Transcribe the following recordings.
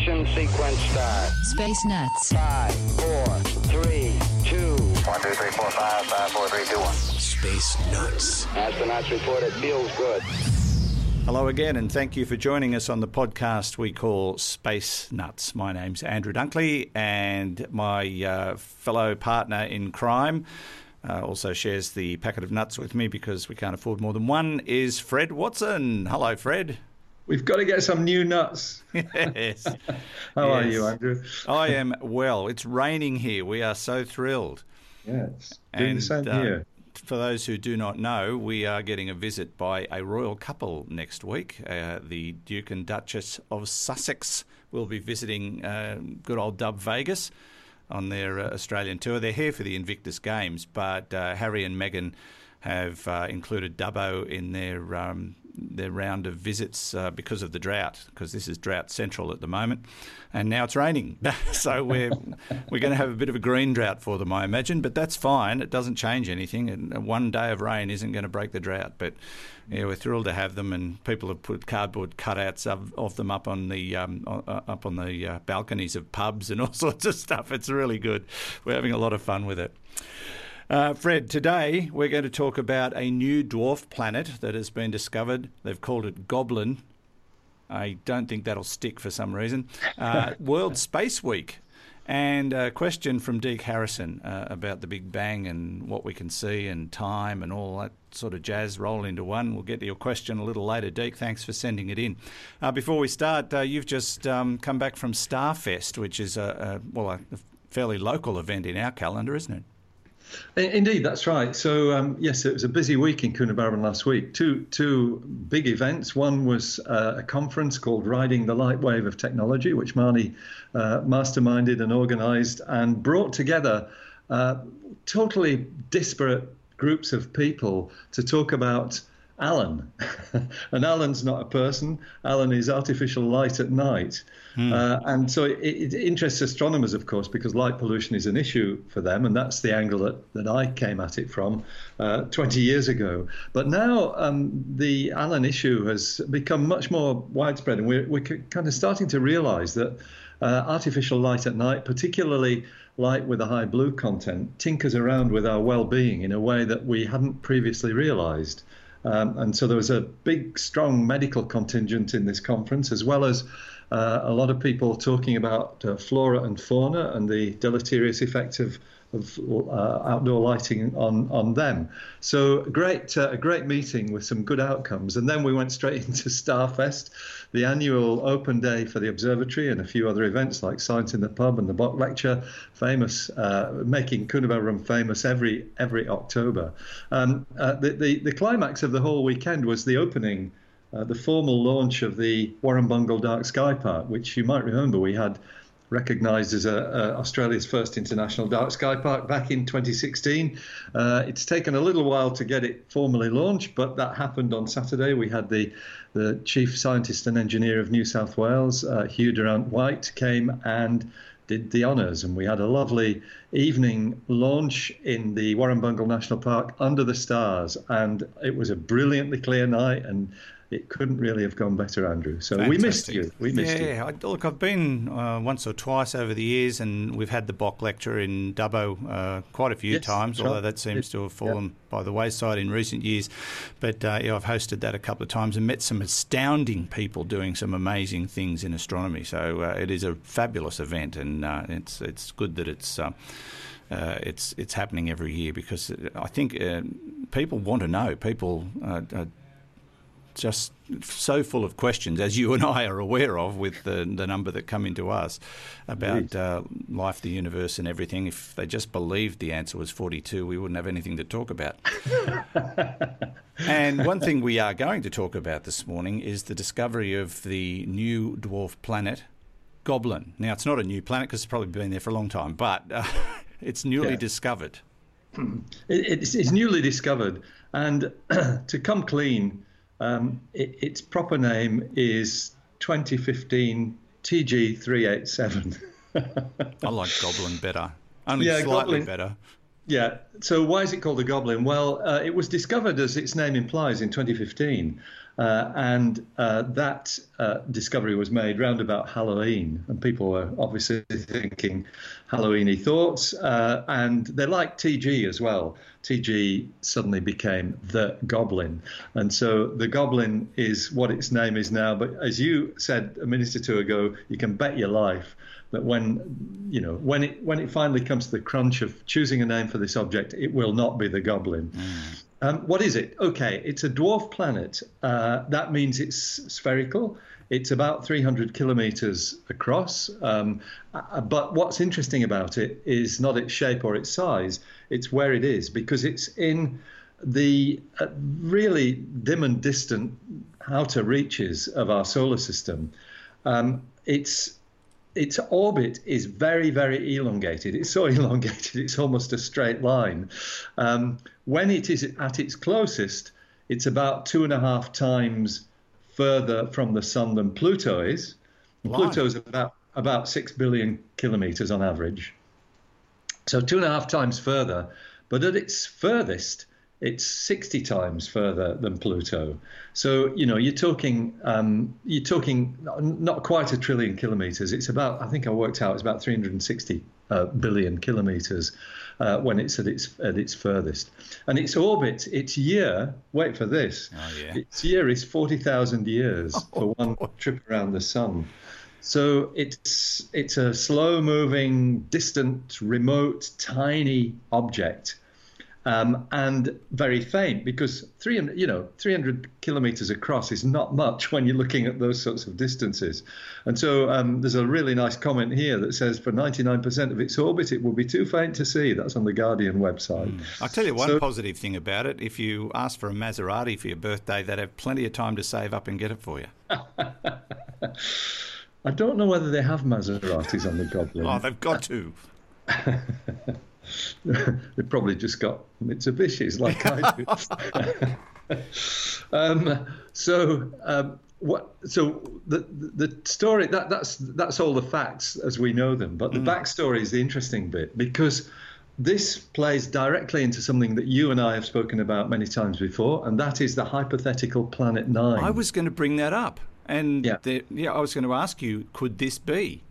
ignition sequence start. Space Nuts. 5, 4, 3, 2. 1, 2, 3, 4, 5, 5, 4, 3, 2, 1. Space Nuts. Astronauts report it feels good. Hello again, and thank you for joining us on the podcast we call Space Nuts. My name's Andrew Dunkley, and my uh, fellow partner in crime uh, also shares the packet of nuts with me because we can't afford more than one is Fred Watson. Hello, Fred. We've got to get some new nuts. yes. How are you, Andrew? I am well. It's raining here. We are so thrilled. Yes, doing the same uh, here. For those who do not know, we are getting a visit by a royal couple next week. Uh, the Duke and Duchess of Sussex will be visiting uh, good old Dub Vegas on their uh, Australian tour. They're here for the Invictus Games, but uh, Harry and Meghan have uh, included Dubbo in their um, their round of visits uh, because of the drought, because this is drought central at the moment, and now it's raining. so we're we're going to have a bit of a green drought for them, I imagine, but that's fine. It doesn't change anything, and one day of rain isn't going to break the drought. But yeah, we're thrilled to have them, and people have put cardboard cutouts of, of them up on the um, up on the uh, balconies of pubs and all sorts of stuff. It's really good. We're having a lot of fun with it. Uh, Fred, today we're going to talk about a new dwarf planet that has been discovered. They've called it Goblin. I don't think that'll stick for some reason. Uh, World Space Week. And a question from Deke Harrison uh, about the Big Bang and what we can see and time and all that sort of jazz roll into one. We'll get to your question a little later, Deke. Thanks for sending it in. Uh, before we start, uh, you've just um, come back from Starfest, which is a, a well a fairly local event in our calendar, isn't it? Indeed, that's right. So um, yes, it was a busy week in Coonabarabran last week. Two two big events. One was uh, a conference called Riding the Light Wave of Technology, which Marnie uh, masterminded and organised and brought together uh, totally disparate groups of people to talk about Alan. and Alan's not a person. Alan is artificial light at night. Uh, and so it, it interests astronomers, of course, because light pollution is an issue for them. And that's the angle that, that I came at it from uh, 20 years ago. But now um, the Alan issue has become much more widespread. And we're, we're kind of starting to realize that uh, artificial light at night, particularly light with a high blue content, tinkers around with our well being in a way that we hadn't previously realized. Um, and so there was a big, strong medical contingent in this conference, as well as uh, a lot of people talking about uh, flora and fauna and the deleterious effect of, of uh, outdoor lighting on, on them. So great, uh, a great meeting with some good outcomes. And then we went straight into Starfest, the annual open day for the observatory and a few other events like Science in the Pub and the Bok Lecture, famous, uh, making Coonabarabran famous every every October. Um, uh, the, the, the climax of the whole weekend was the opening uh, the formal launch of the Warrumbungle Dark Sky Park, which you might remember we had recognised as a, a Australia's first international dark sky park back in 2016. Uh, it's taken a little while to get it formally launched, but that happened on Saturday. We had the the chief scientist and engineer of New South Wales, uh, Hugh Durrant-Whyte, came and did the honours, and we had a lovely evening launch in the Warrumbungle National Park under the stars, and it was a brilliantly clear night, and it couldn't really have gone better, Andrew. So we missed you. We missed you. yeah, look, I've been uh, once or twice over the years, and we've had the Bok lecture in Dubbo uh, quite a few Yes, times, sure. although that seems to have yeah. fallen by the wayside in recent years. But uh, yeah, I've hosted that a couple of times and met some astounding people doing some amazing things in astronomy. So uh, it is a fabulous event, and uh, it's it's good that it's. Uh, uh, it's it's happening every year because I think uh, people want to know. People uh, just so full of questions, as you and I are aware of, with the, the number that come into us about uh, life, the universe, and everything. If they just believed the answer was 42, we wouldn't have anything to talk about. and one thing we are going to talk about this morning is the discovery of the new dwarf planet Goblin. Now, it's not a new planet because it's probably been there for a long time, but uh, it's newly Yeah. discovered. It's, it's newly discovered, and to come clean, um, it, its proper name is 2015 TG387. I like Goblin better. Only Yeah, slightly Goblin. better. Yeah. So why is it called a goblin? Well, uh, it was discovered, as its name implies, in 2015, uh, and uh, that uh, discovery was made round about Halloween, and people were obviously thinking Halloweeny thoughts, uh, and they liked TG as well. TG suddenly became the goblin, and so the goblin is what its name is now. But as you said a minute or two ago, you can bet your life that when you know when it when it finally comes to the crunch of choosing a name for this object, it will not be the Goblin. Um, what is it? Okay, it's a dwarf planet. Uh, that means it's spherical. It's about 300 kilometers across. Um, uh, but what's interesting about it is not its shape or its size, it's where it is, because it's in the uh, really dim and distant outer reaches of our solar system. Um, it's its orbit is very, very elongated. It's so elongated, it's almost a straight line. Um, when it is at its closest, it's about two and a half times further from the sun than Pluto is. Blimey. Pluto's about about six billion kilometers on average. So two and a half times further, but at its furthest, it's 60 times further than Pluto. So you know you're talking um, you're talking not quite a trillion kilometers. It's about I think I worked out it's about 360 uh, billion kilometers uh, when it's at its at its furthest. And its orbit, its year. Wait for this. Oh, yeah. Its year is 40,000 years for one trip around the sun. So it's it's a slow-moving, distant, remote, tiny object, um, and very faint because 300, you know, 300 kilometers across is not much when you're looking at those sorts of distances. And so um, there's a really nice comment here that says for 99% of its orbit, it will be too faint to see. That's on the Guardian website. I'll tell you one So- positive thing about it. If you ask for a Maserati for your birthday, they'd have plenty of time to save up and get it for you. I don't know whether they have Maseratis on the Goblin. Oh, they've got to. They've probably just got Mitsubishis like I do. um, so, um, what? So the the story that that's that's all the facts as we know them. But the backstory is the interesting bit because this plays directly into something that you and I have spoken about many times before, and that is the hypothetical Planet Nine. I was going to bring that up. And Yeah. the, yeah, I was going to ask you, could this be?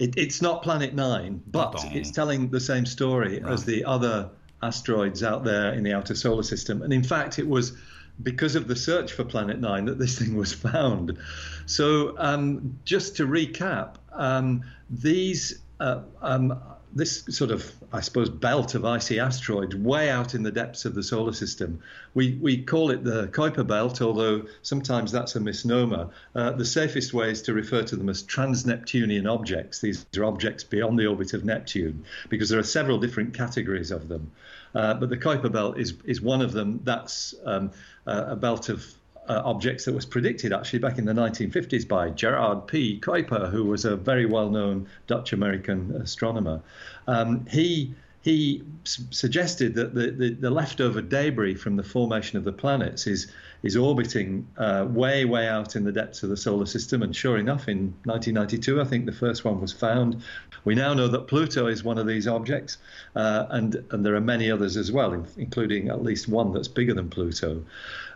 It, it's not Planet Nine, but Dong. it's telling the same story as the other asteroids out there in the outer solar system. And in fact, it was because of the search for Planet Nine that this thing was found. So, um, just to recap, um, these uh, um, this sort of, I suppose, belt of icy asteroids way out in the depths of the solar system. We, we call it the Kuiper Belt, although sometimes that's a misnomer. Uh, the safest way is to refer to them as trans-Neptunian objects. These are objects beyond the orbit of Neptune, because there are several different categories of them. Uh, but the Kuiper Belt is, is one of them. That's um, a belt of uh, objects that was predicted actually back in the 1950s by Gerard P. Kuiper, who was a very well-known Dutch-American astronomer. Um, he he suggested that the, the, the leftover debris from the formation of the planets is is orbiting uh, way way out in the depths of the solar system. And sure enough, in 1992, I think the first one was found. We now know that Pluto is one of these objects, uh, and and there are many others as well, in, including at least one that's bigger than Pluto.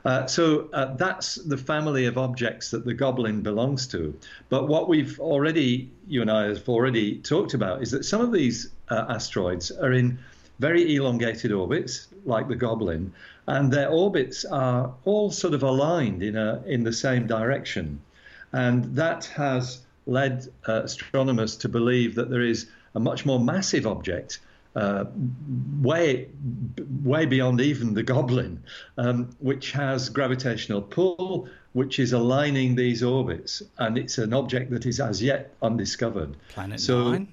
Uh, so uh, that's the family of objects that the Goblin belongs to. But what we've already, you and I have already talked about, is that some of these uh, asteroids are in very elongated orbits, like the Goblin, and their orbits are all sort of aligned in a in the same direction, and that has led uh, astronomers to believe that there is a much more massive object uh, way way beyond even the goblin, um, which has gravitational pull, which is aligning these orbits, and it's an object that is as yet undiscovered. Planet So- Nine?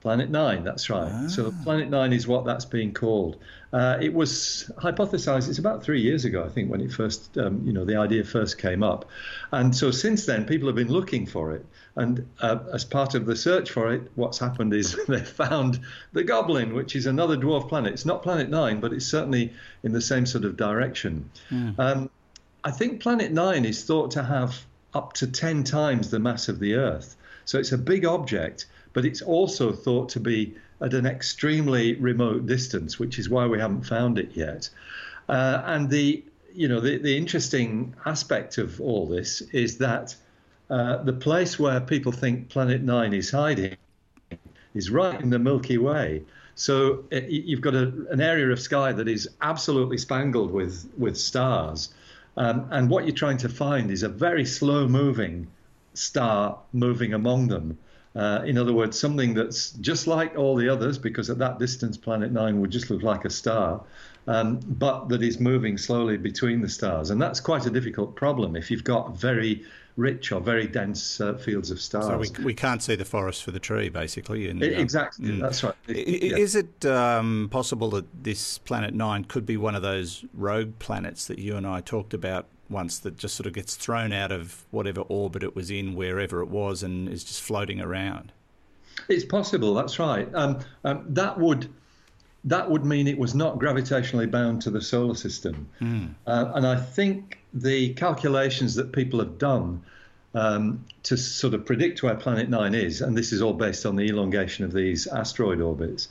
Planet Nine, that's right. So Planet Nine is what that's being called. Uh, it was hypothesized. It's about three years ago, I think, when it first, um, you know, the idea first came up, and so since then, people have been looking for it. And uh, as part of the search for it, what's happened is they found the Goblin, which is another dwarf planet. It's not Planet Nine, but it's certainly in the same sort of direction. Um, I think Planet Nine is thought to have up to 10 times the mass of the Earth. So it's a big object, but it's also thought to be at an extremely remote distance, which is why we haven't found it yet. Uh, and the you know the, the interesting aspect of all this is that uh, the place where people think Planet Nine is hiding is right in the Milky Way. So uh, you've got a, an area of sky that is absolutely spangled with with stars, um, and what you're trying to find is a very slow moving star moving among them. Uh, in other words, something that's just like all the others, because at that distance, Planet Nine would just look like a star, um, but that is moving slowly between the stars. And that's quite a difficult problem if you've got very rich or very dense uh, fields of stars. So we, we can't see the forest for the tree, basically. And, I- uh, exactly, that's right. I- i- Yeah. Is it um, possible that this planet nine could be one of those rogue planets that you and I talked about once, that just sort of gets thrown out of whatever orbit it was in, wherever it was, and is just floating around? It's possible. That's right. Um, um, that would that would mean it was not gravitationally bound to the solar system. Uh, and I think the calculations that people have done um, to sort of predict where Planet Nine is, and this is all based on the elongation of these asteroid orbits.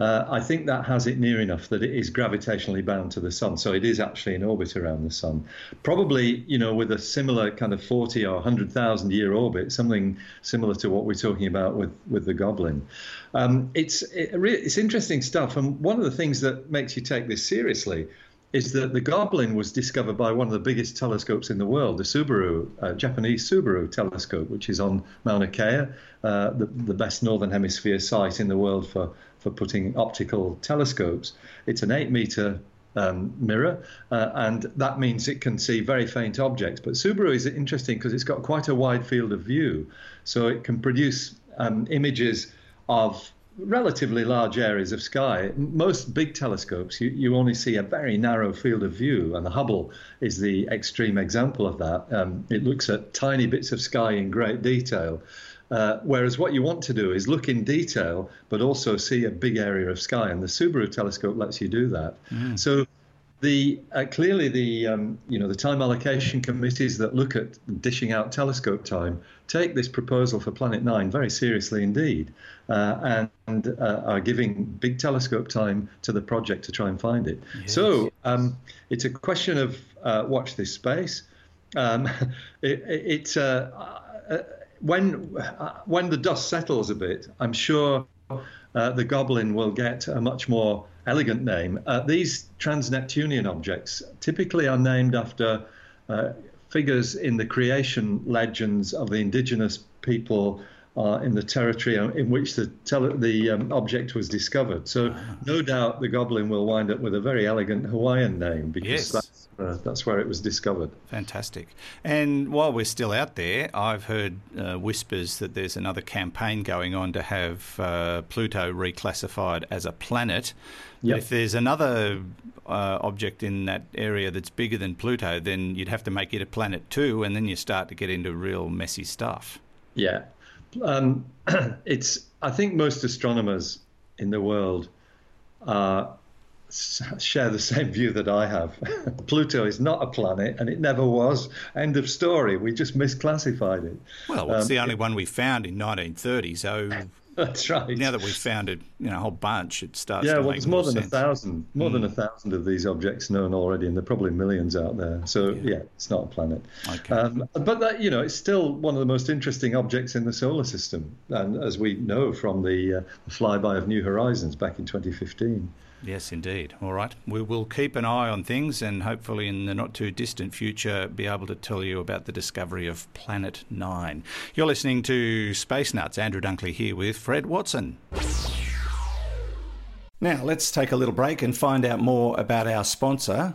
Uh, I think that has it near enough that it is gravitationally bound to the sun, so it is actually in orbit around the sun. Probably, you know, with a similar kind of 40 or 100,000 year orbit, something similar to what we're talking about with with the Goblin. Um, it's it, it's interesting stuff, and one of the things that makes you take this seriously is that the Goblin was discovered by one of the biggest telescopes in the world, the Subaru, uh, Japanese Subaru telescope, which is on Mauna Kea, uh, the, the best northern hemisphere site in the world for, for putting optical telescopes. It's an eight meter um, mirror, uh, and that means it can see very faint objects. But Subaru is interesting because it's got quite a wide field of view, so it can produce um, images of relatively large areas of sky. Most big telescopes, you, you only see a very narrow field of view, and the Hubble is the extreme example of that. Um, it looks at tiny bits of sky in great detail. Uh, whereas what you want to do is look in detail, but also see a big area of sky, and the Subaru telescope lets you do that. So the uh, clearly the um, you know the time allocation committees that look at dishing out telescope time take this proposal for Planet Nine very seriously indeed, uh, and uh, are giving big telescope time to the project to try and find it. So um, it's a question of uh, watch this space. Um, it, it uh, uh, when uh, when the dust settles a bit, I'm sure uh, the Goblin will get a much more elegant name. Uh, these trans-Neptunian objects typically are named after uh, figures in the creation legends of the indigenous people uh, in the territory in which the tele- the um, object was discovered. So, no doubt the Goblin will wind up with a very elegant Hawaiian name because Yes. That's, uh, that's where it was discovered. Fantastic. And while we're still out there, I've heard uh, whispers that there's another campaign going on to have uh, Pluto reclassified as a planet. Yep. if there's another uh, object in that area that's bigger than Pluto, then you'd have to make it a planet too, and then you start to get into real messy stuff. Yeah, um, it's. I think most astronomers in the world s- share the same view that I have. Pluto is not a planet, and it never was. End of story. We just misclassified it. Well, it's Um, the only one we found in 1930, so That's right. now that we've found it, you know, a whole bunch, it starts yeah, well, there's more than sense. a thousand, more than a thousand of these objects known already, and there are probably millions out there. So yeah, it's not a planet. Okay. Um, but that, you know, it's still one of the most interesting objects in the solar system, and as we know from the, uh, the flyby of New Horizons back in 2015. Yes, indeed. All right. We will keep an eye on things and hopefully in the not too distant future be able to tell you about the discovery of Planet Nine. You're listening to Space Nuts. Andrew Dunkley here with Fred Watson. Now, let's take a little break and find out more about our sponsor,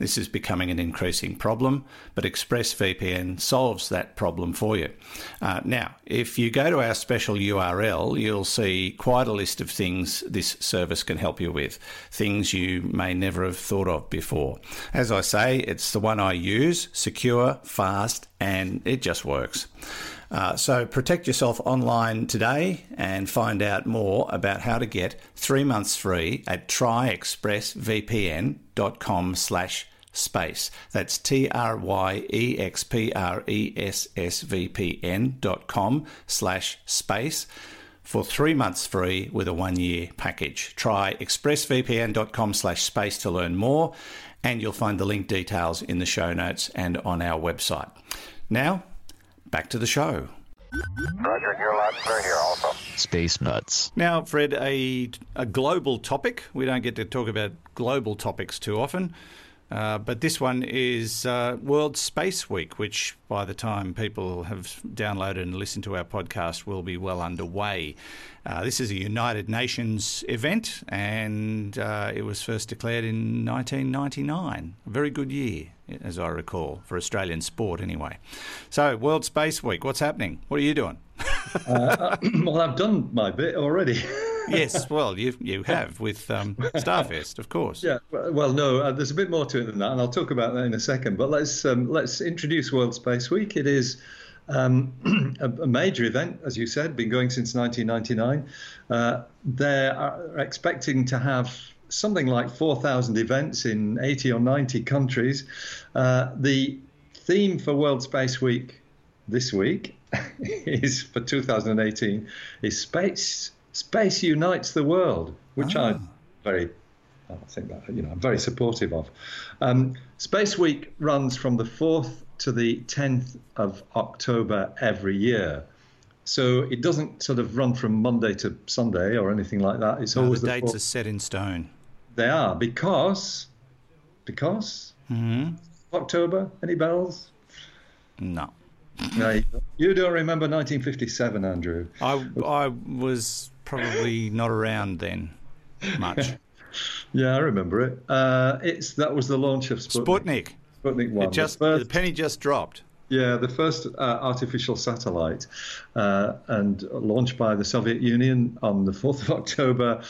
This is becoming an increasing problem, but ExpressVPN solves that problem for you. Uh, now, if you go to our special URL, you'll see quite a list of things this service can help you with, things you may never have thought of before. As I say, it's the one I use, secure, fast, and it just works. Uh, so protect yourself online today and find out more about how to get three months free at tryexpressvpn.com slash space. That's T-R-Y-E-X-P-R-E-S-S-V-P-N dot com slash space for three months free with a one-year package. Try expressvpn.com slash space to learn more and you'll find the link details in the show notes and on our website. Now, back to the show. Roger, you're loud and here also. Space Nuts. Now, Fred, a, a global topic. We don't get to talk about global topics too often. Uh, but this one is uh, World Space Week, which by the time people have downloaded and listened to our podcast will be well underway. Uh, this is a United Nations event, and uh, it was first declared in 1999. A very good year, as I recall, for Australian sport, anyway. So, World Space Week, what's happening? What are you doing? Uh, well, I've done my bit already. yes, well, you you have with um, Starfest, of course. Yeah, well, no, uh, there's a bit more to it than that, and I'll talk about that in a second. But let's um, let's introduce World Space Week. It is um, a, a, major event, as you said, been going since 1999. Uh, they're expecting to have something like 4,000 events in 80 or 90 countries. Uh, the theme for World Space Week this week is for 2018 is space Space unites the world, which oh. I'm very, I think that you know I'm very supportive of. Um, Space Week runs from the fourth to the 10th of October every year. So it doesn't sort of run from Monday to Sunday or anything like that. It's no, always the, the dates fourth. are set in stone. They are because because mm-hmm. October. Any bells? No. no. You don't remember 1957, Andrew? I I was probably not around then much. yeah, I remember it. Uh, it's that was the launch of Sputnik. Sputnik. Sputnik one. It just the, first, the penny just dropped. Yeah, the first uh, artificial satellite, uh, and launched by the Soviet Union on the 4th of October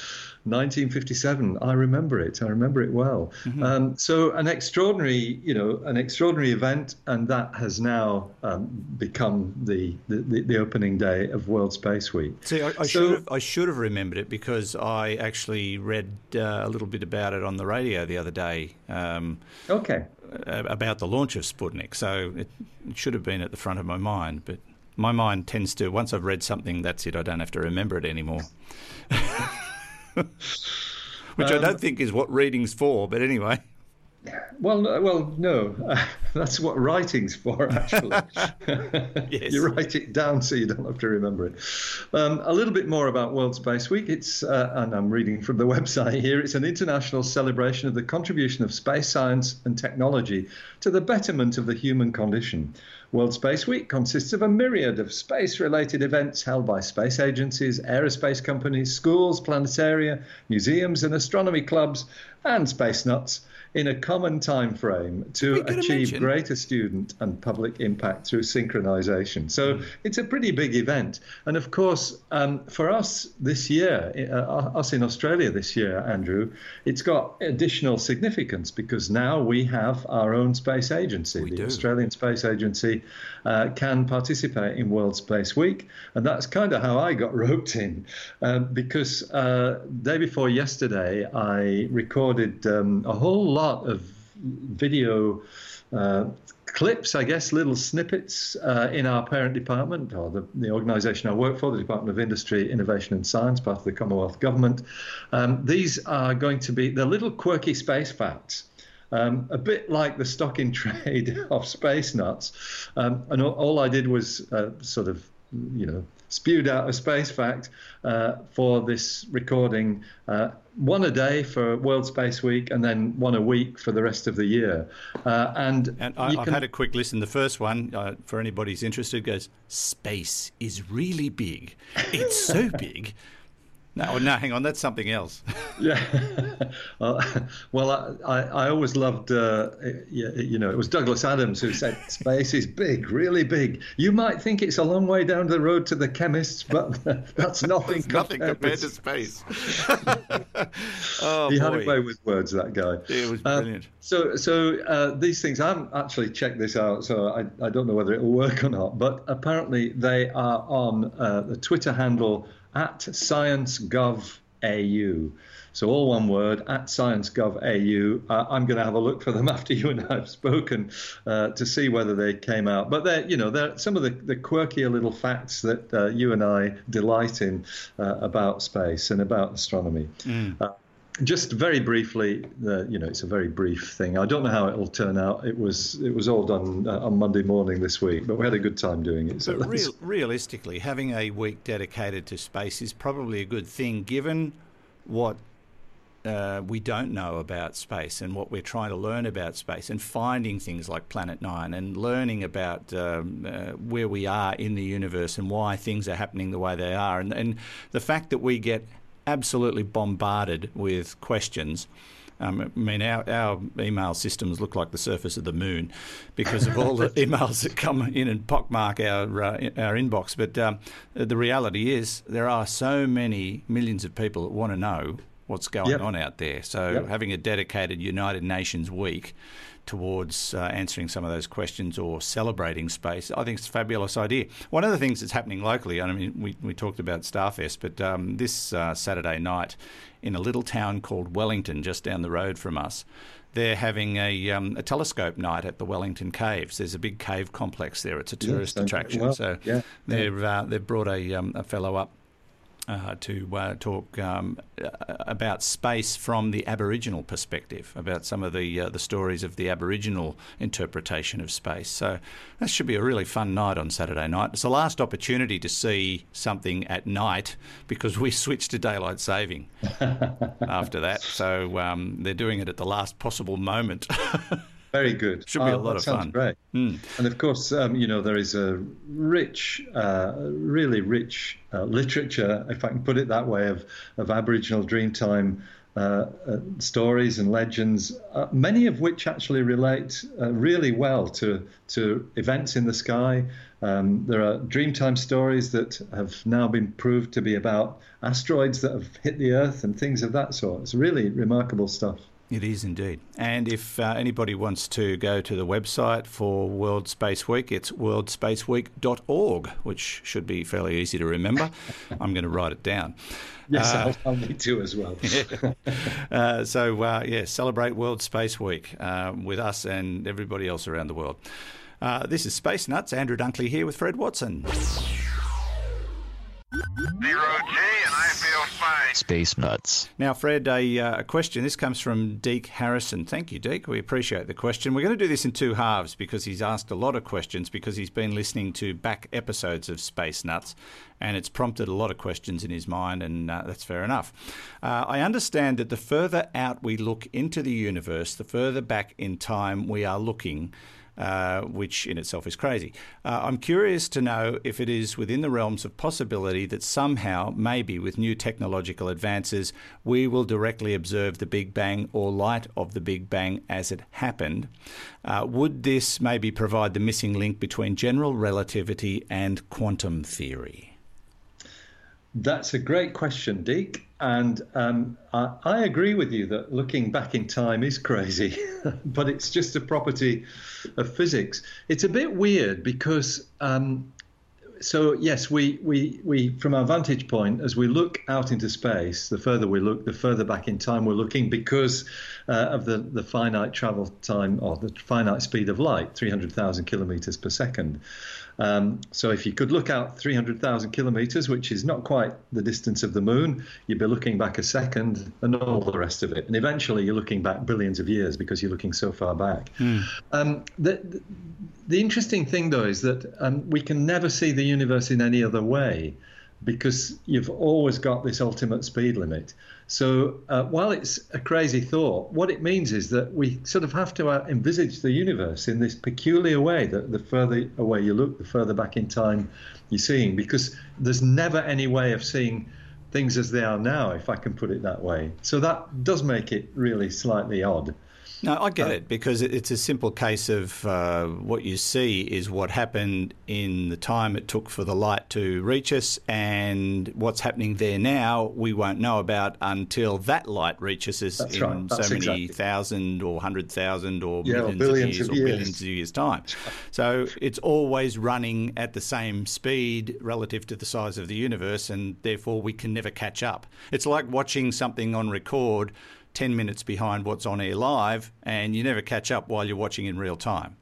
1957. I remember it. I remember it well. Mm-hmm. Um, so an extraordinary, you know, an extraordinary event, and that has now um, become the, the, the opening day of World Space Week. See, I, I so, should have, I should have remembered it because I actually read uh, a little bit about it on the radio the other day. Um, okay. About the launch of Sputnik, so it, it should have been at the front of my mind, but my mind tends to once I've read something, that's it. I don't have to remember it anymore. Which um, I don't think is what reading's for, but anyway. Well, well, no, uh, that's what writing's for. Actually, yes. you write it down so you don't have to remember it. Um, a little bit more about World Space Week. It's, uh, and I'm reading from the website here. It's an international celebration of the contribution of space science and technology to the betterment of the human condition. World Space Week consists of a myriad of space related events held by space agencies, aerospace companies, schools, planetaria, museums, and astronomy clubs, and space nuts in a common time frame to achieve imagine. greater student and public impact through synchronization. So Hmm. it's a pretty big event. And of course, um, for us this year, uh, us in Australia this year, Andrew, it's got additional significance because now we have our own space agency. We the do. Australian Space Agency uh, can participate in World Space Week. And that's kind of how I got roped in um, because uh, day before yesterday, I recorded um, a whole lot of video uh, clips, I guess, little snippets uh, in our parent department or the, the organisation I work for, the Department of Industry, Innovation and Science, part of the Commonwealth Government. Um, these are going to be the little quirky space facts. Um, a bit like the stock in trade of space nuts. Um, and all, all I did was uh, sort of, you know, spewed out a space fact uh, for this recording, uh, one a day for World Space Week, and then one a week for the rest of the year. Uh, and And I, I've can- had a quick listen. The first one, uh, for anybody who's interested, goes, Space is really big. It's so big. No, no, hang on, that's something else. Yeah. well, well, I, I, I always loved, uh, you, you know, it was Douglas Adams who said, space is big, really big. You might think it's a long way down the road to the chemists, but that's nothing, It's nothing compared to space. oh, He had a way with words, that guy. It was Uh, brilliant. so, so uh, these things, I haven't actually checked this out, so I, I don't know whether it will work or not. But apparently, they are on uh, the Twitter handle at ScienceGovAU. So all one word at ScienceGovAU. Uh, I'm going to have a look for them after you and I have spoken uh, to see whether they came out. But they're, you know, they're some of the, the quirkier little facts that uh, you and I delight in uh, about space and about astronomy. Uh, just very briefly, uh, you know, it's a very brief thing. I don't know how it will turn out. It was it was all done uh, on Monday morning this week, but we had a good time doing it. So real, realistically, having a week dedicated to space is probably a good thing, given what uh, we don't know about space and what we're trying to learn about space, and finding things like Planet Nine, and learning about um, uh, where we are in the universe and why things are happening the way they are, and, and the fact that we get absolutely bombarded with questions. Um, I mean, our, our email systems look like the surface of the moon because of all the emails that come in and pockmark our uh, our inbox. But um, the reality is, there are so many millions of people that want to know what's going Yep. on out there. So Yep. having a dedicated United Nations week towards uh, answering some of those questions or celebrating space, I think it's a fabulous idea. One of the things that's happening locally, I mean, we, we talked about Starfest, but um, this uh, Saturday night in a little town called Wellington, just down the road from us, they're having a, um, a telescope night at the Wellington Caves. There's a big cave complex there. It's a tourist attraction. well. So Yeah, they've uh, they've brought a um, a fellow up uh, to uh, talk um, about space from the Aboriginal perspective, about some of the uh, the stories of the Aboriginal interpretation of space. So that should be a really fun night on Saturday night. It's the last opportunity to see something at night because we switched to daylight saving after that. So um, they're doing it at the last possible moment. Very good. Should be a Oh, lot that of sounds fun. Great. Hmm. And of course, um, you know, there is a rich, uh, really rich uh, literature, if I can put it that way, of, of Aboriginal Dreamtime uh, uh, stories and legends, uh, many of which actually relate uh, really well to, to events in the sky. Um, there are Dreamtime stories that have now been proved to be about asteroids that have hit the Earth and things of that sort. It's really remarkable stuff. It is indeed. And if uh, anybody wants to go to the website for World Space Week, it's worldspaceweek.org, which should be fairly easy to remember. I'm going to write it down. Yes, Uh, I'll, I'll need to as well. Uh, so, uh, yeah, celebrate World Space Week uh, with us and everybody else around the world. Uh, this is Space Nuts. Andrew Dunkley here with Fred Watson. Zero Space Nuts. Now, Fred, a, uh, question. This comes from Deke Harrison. Thank you, Deke. We appreciate the question. We're going to do this in two halves because he's asked a lot of questions because he's been listening to back episodes of Space Nuts and it's prompted a lot of questions in his mind, and uh, that's fair enough. Uh, I understand that the further out we look into the universe, the further back in time we are looking. Uh, which in itself is crazy. Uh, I'm curious to know if it is within the realms of possibility that somehow, maybe with new technological advances, we will directly observe the Big Bang or light of the Big Bang as it happened. Uh, would this maybe provide the missing link between general relativity and quantum theory? That's a great question, Deke. And um, I, I, agree with you that looking back in time is crazy, but it's just a property of physics. It's a bit weird because, um, so yes, we, we, we, from our vantage point, as we look out into space, the further we look, the further back in time we're looking because uh, of the, the finite travel time or the finite speed of light, 300,000 kilometers per second. Um, so if you could look out 300,000 kilometers, which is not quite the distance of the moon, you'd be looking back a second and all the rest of it. And eventually you're looking back billions of years because you're looking so far back. Mm. Um, the, the, interesting thing, though, is that um, we can never see the universe in any other way because you've always got this ultimate speed limit. So uh, while it's a crazy thought, what it means is that we sort of have to uh, envisage the universe in this peculiar way that the further away you look, the further back in time you're seeing, because there's never any way of seeing things as they are now, if I can put it that way. So that does make it really slightly odd. No, I get uh, it because it's a simple case of uh, what you see is what happened in the time it took for the light to reach us, and what's happening there now we won't know about until that light reaches us in right. so many exactly. thousand or hundred thousand or yeah, millions or of years, of or billions of years time. So it's always running at the same speed relative to the size of the universe, and therefore we can never catch up. It's like watching something on record 10 minutes behind what's on air live, and you never catch up while you're watching in real time.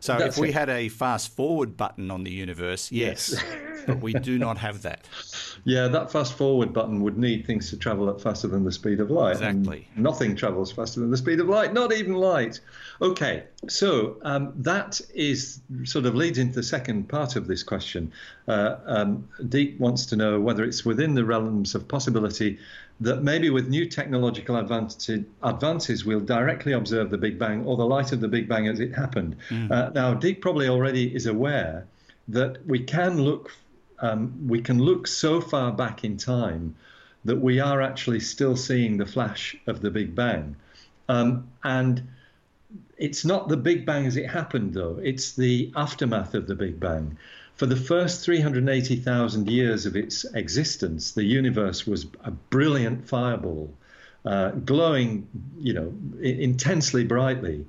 So That's if we it. had a fast forward button on the universe, yes, but we do not have that. Yeah, that fast forward button would need things to travel at faster than the speed of light. and Exactly. nothing travels faster than the speed of light, not even light. Okay, so um, that is sort of leads into the second part of this question. Uh, um, Deke wants to know whether it's within the realms of possibility that maybe with new technological advances, advances we'll directly observe the Big Bang or the light of the Big Bang as it happened. Uh, now, Deke probably already is aware that we can look um, we can look so far back in time that we are actually still seeing the flash of the Big Bang. Um, and it's not the Big Bang as it happened, though, it's the aftermath of the Big Bang. For the first 380,000 years of its existence, the universe was a brilliant fireball, uh, glowing, you know, intensely brightly.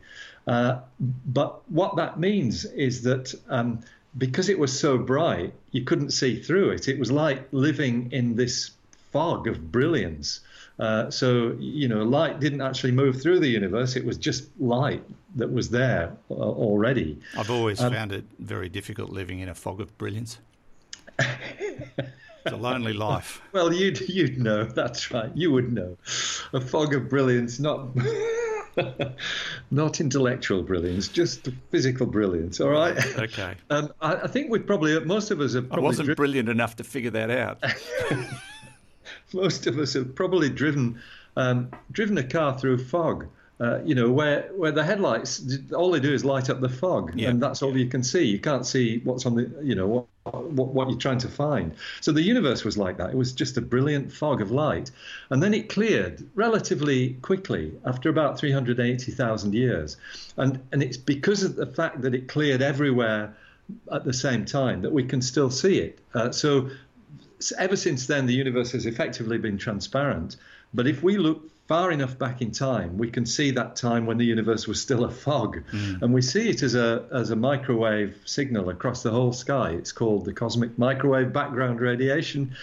Uh, but what that means is that um, because it was so bright, you couldn't see through it. It was like living in this fog of brilliance. Uh, so, you know, light didn't actually move through the universe. It was just light that was there uh, already. I've always Um, found it very difficult living in a fog of brilliance. it's a lonely life. Well, you'd, you'd know. That's right. You would know. A fog of brilliance, not. Not intellectual brilliance, just physical brilliance. All right. Okay. Um, I, I think we'd probably most of us have I wasn't driven- brilliant enough to figure that out. Most of us have probably driven um, driven a car through fog. Uh, you know, where where the headlights all they do is light up the fog, Yeah. and that's all you can see. You can't see what's on the you know what, what what you're trying to find. So the universe was like that. It was just a brilliant fog of light, and then it cleared relatively quickly after about 380,000 years, and and it's because of the fact that it cleared everywhere at the same time that we can still see it. Uh, so ever since then, the universe has effectively been transparent. But if we look far enough back in time, we can see that time when the universe was still a fog, mm. and we see it as a as a microwave signal across the whole sky. It's called the cosmic microwave background radiation.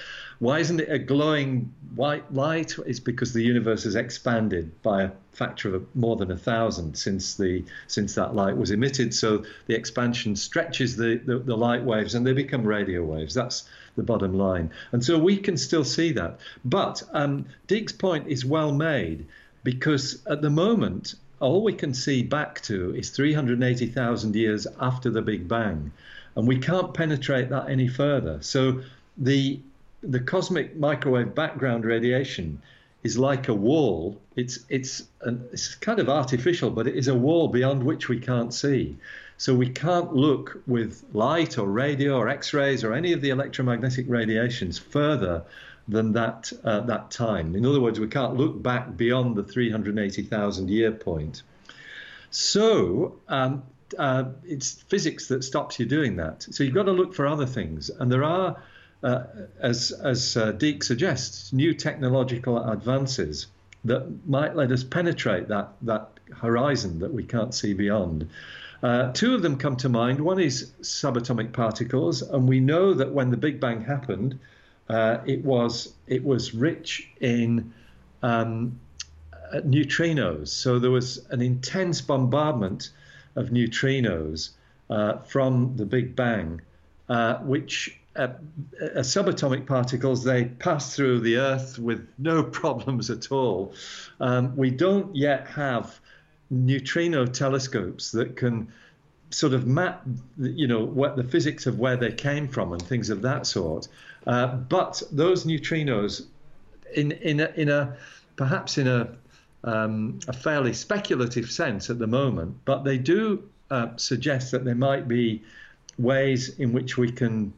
Why isn't it a glowing white light? It's because the universe has expanded by a factor of more than a thousand since the since that light was emitted. So the expansion stretches the, the, the light waves and they become radio waves. That's the bottom line. And so we can still see that. But um, Deke's point is well made because at the moment, all we can see back to is 380,000 years after the Big Bang. And we can't penetrate that any further. So the the cosmic microwave background radiation is like a wall. It's it's an, it's kind of artificial, but it is a wall beyond which we can't see. So we can't look with light or radio or X-rays or any of the electromagnetic radiations further than that uh, that time. In other words, we can't look back beyond the 380,000 year point. So um, uh, it's physics that stops you doing that. So you've got to look for other things, and there are, as as uh, Deke suggests, new technological advances that might let us penetrate that that horizon that we can't see beyond. Uh, two of them come to mind. One is subatomic particles, and we know that when the Big Bang happened, uh, it was it was rich in um, uh, neutrinos. So there was an intense bombardment of neutrinos uh, from the Big Bang, uh, which uh, uh, subatomic particles they pass through the Earth with no problems at all. Um, we don't yet have neutrino telescopes that can sort of map, you know, what the physics of where they came from and things of that sort. Uh, but those neutrinos, in in a, in a perhaps in a um, a fairly speculative sense at the moment, but they do uh, suggest that there might be ways in which we can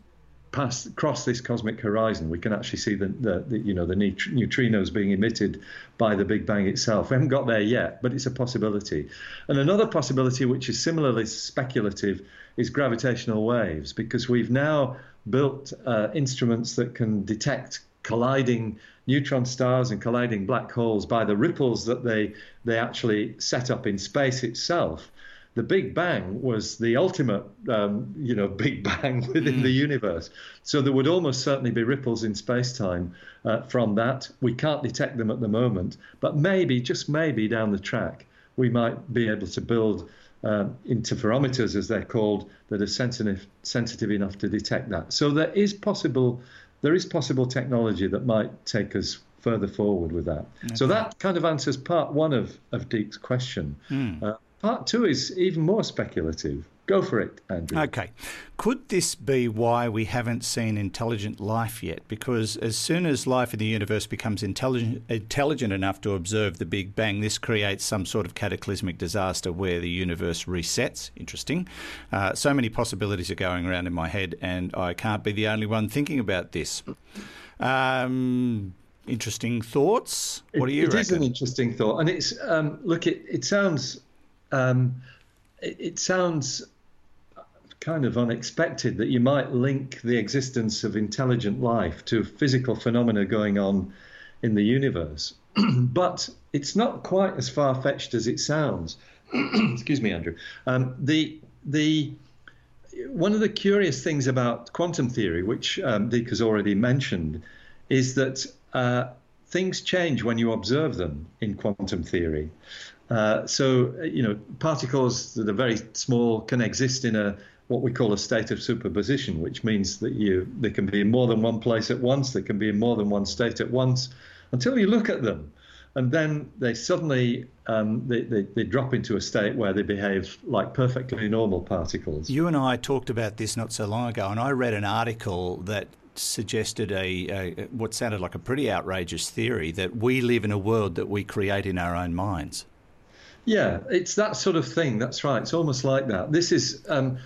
pass cross this cosmic horizon. We can actually see the, the, the you know the neutrinos being emitted by the Big Bang itself. We haven't got there yet, but it's a possibility. And another possibility, which is similarly speculative, is gravitational waves, because we've now built uh, instruments that can detect colliding neutron stars and colliding black holes by the ripples that they they actually set up in space itself. The Big Bang was the ultimate, um, you know, Big Bang within mm. the universe. So there would almost certainly be ripples in space-time uh, from that. We can't detect them at the moment, but maybe, just maybe, down the track, we might be able to build um, interferometers, as they're called, that are sensitive, sensitive enough to detect that. So there is possible there is possible technology that might take us further forward with that. Okay. So that kind of answers part one of, of Deke's question. Mm. Uh, part two is even more speculative. Go for it, Andrew. Okay. Could this be why we haven't seen intelligent life yet? Because as soon as life in the universe becomes intelligent, intelligent enough to observe the Big Bang, this creates some sort of cataclysmic disaster where the universe resets. Interesting. Uh, so many possibilities are going around in my head, and I can't be the only one thinking about this. Um, interesting thoughts. What do you it, reckon? It is an interesting thought, and it's um, look. It, it sounds. Um, it, it sounds kind of unexpected that you might link the existence of intelligent life to physical phenomena going on in the universe. but it's not quite as far fetched as it sounds. Excuse me, Andrew. Um, the the one of the curious things about quantum theory, which um, has already mentioned, is that uh, things change when you observe them in quantum theory. Uh, so, you know, particles that are very small can exist in a what we call a state of superposition, which means that you they can be in more than one place at once, they can be in more than one state at once, until you look at them, and then they suddenly um, they, they, they drop into a state where they behave like perfectly normal particles. You and I talked about this not so long ago, and I read an article that suggested a, a what sounded like a pretty outrageous theory that we live in a world that we create in our own minds. Yeah, it's that sort of thing. That's right. It's almost like that. This is um,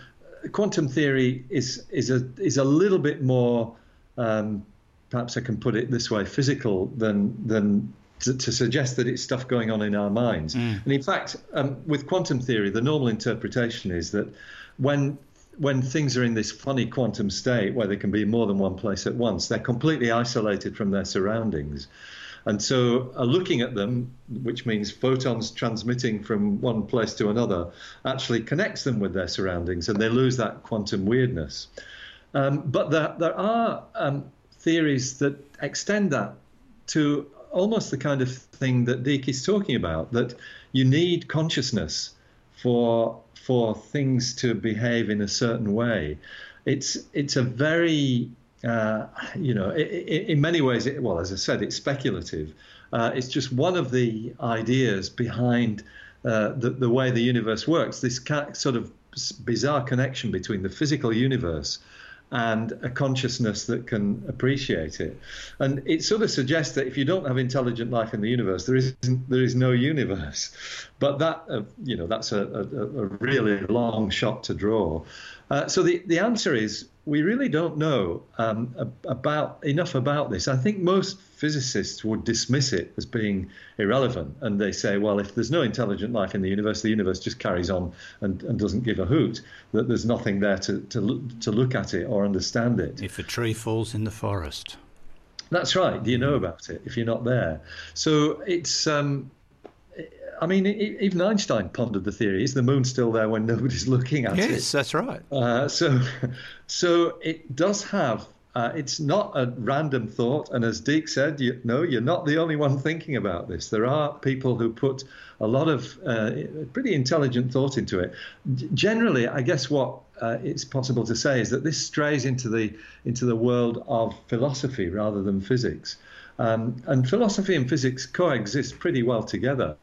quantum theory is is a is a little bit more, um, perhaps I can put it this way, physical than than to, to, suggest that it's stuff going on in our minds. Mm. And in fact, um, with quantum theory, the normal interpretation is that when when things are in this funny quantum state where they can be more than one place at once, they're completely isolated from their surroundings. And so, uh, looking at them, which means photons transmitting from one place to another, actually connects them with their surroundings and they lose that quantum weirdness. Um, but there, there are um, theories that extend that to almost the kind of thing that Deke is talking about that you need consciousness for for things to behave in a certain way. It's it's a very uh, you know, in many ways, it, well, as I said, it's speculative. Uh, it's just one of the ideas behind uh, the, the way the universe works. This sort of bizarre connection between the physical universe and a consciousness that can appreciate it. And it sort of suggests that if you don't have intelligent life in the universe, there is there is no universe. But that uh, you know that's a, a, a, really long shot to draw. Uh, so the, the answer is we really don't know um, about enough about this. I think most physicists would dismiss it as being irrelevant, and they say, well, if there's no intelligent life in the universe, the universe just carries on and, and doesn't give a hoot. That there's nothing there to to look, to look at it or understand it. If a tree falls in the forest. That's right. Do you know about it if you're not there? So it's um, I mean, even Einstein pondered the theory: is the moon still there when nobody's looking at yes, it? Yes, that's right. Uh, so, so it does have. Uh, it's not a random thought, and as Deke said, you, no, you're not the only one thinking about this. There are people who put a lot of uh, pretty intelligent thought into it. Generally, I guess what uh, it's possible to say is that this strays into the into the world of philosophy rather than physics. Um, and philosophy and physics coexist pretty well together.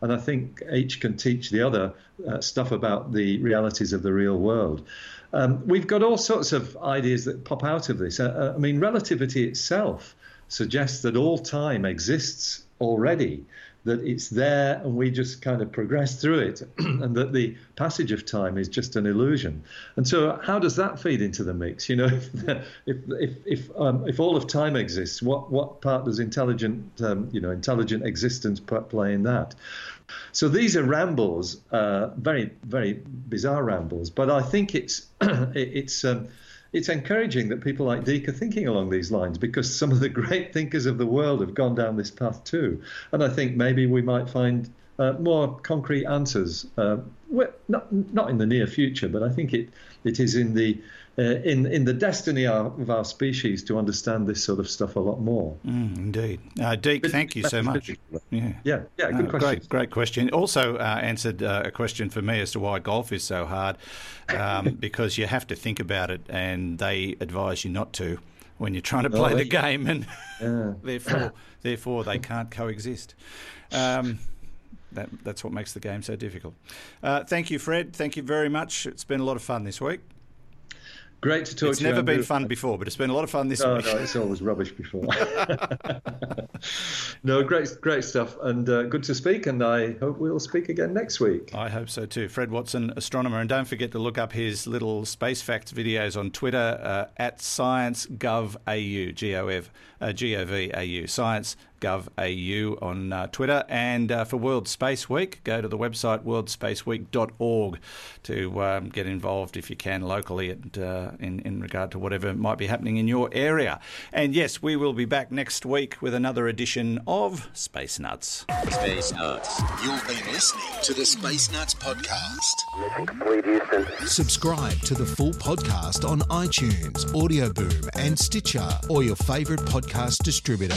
And I think each can teach the other uh, stuff about the realities of the real world. Um, we've got all sorts of ideas that pop out of this. Uh, uh I mean, relativity itself suggests that all time exists already that it's there and we just kind of progress through it, and that the passage of time is just an illusion. And so, how does that feed into the mix? You know, if if if if, um, if all of time exists, what what part does intelligent um, you know intelligent existence play in that? So these are rambles, uh, very very bizarre rambles, but I think it's it's. Um, it's encouraging that people like Deke are thinking along these lines because some of the great thinkers of the world have gone down this path too. And I think maybe we might find uh, more concrete answers. Uh, not not in the near future, but I think it it is in the uh, in in the destiny of our species to understand this sort of stuff a lot more. Mm, indeed, uh, Deke, thank you so much. Yeah, yeah, yeah. Good question. Great, great question. Also uh, answered uh, a question for me as to why golf is so hard, um, because you have to think about it, and they advise you not to when you're trying to play oh, the game, and yeah. therefore therefore they can't coexist. Um, that, that's what makes the game so difficult. Uh, thank you, Fred. Thank you very much. It's been a lot of fun this week. Great to talk it's to you. It's never been fun before, but it's been a lot of fun this no, week. No, it's always rubbish before. no, great, great stuff, and uh, good to speak. And I hope we'll speak again next week. I hope so too. Fred Watson, astronomer, and don't forget to look up his little space facts videos on Twitter uh, at ScienceGovAU, G-O-V, uh, G-O-V-A-U, Science GovAU on uh, Twitter. And uh, for World Space Week, go to the website worldspaceweek.org to um, get involved if you can locally at, uh, in, in regard to whatever might be happening in your area. And yes, we will be back next week with another edition of Space Nuts. Space Nuts. You've been listening to the Space Nuts podcast. Mission complete, Houston. Subscribe to the full podcast on iTunes, Audio Boom, and Stitcher, or your favourite podcast distributor.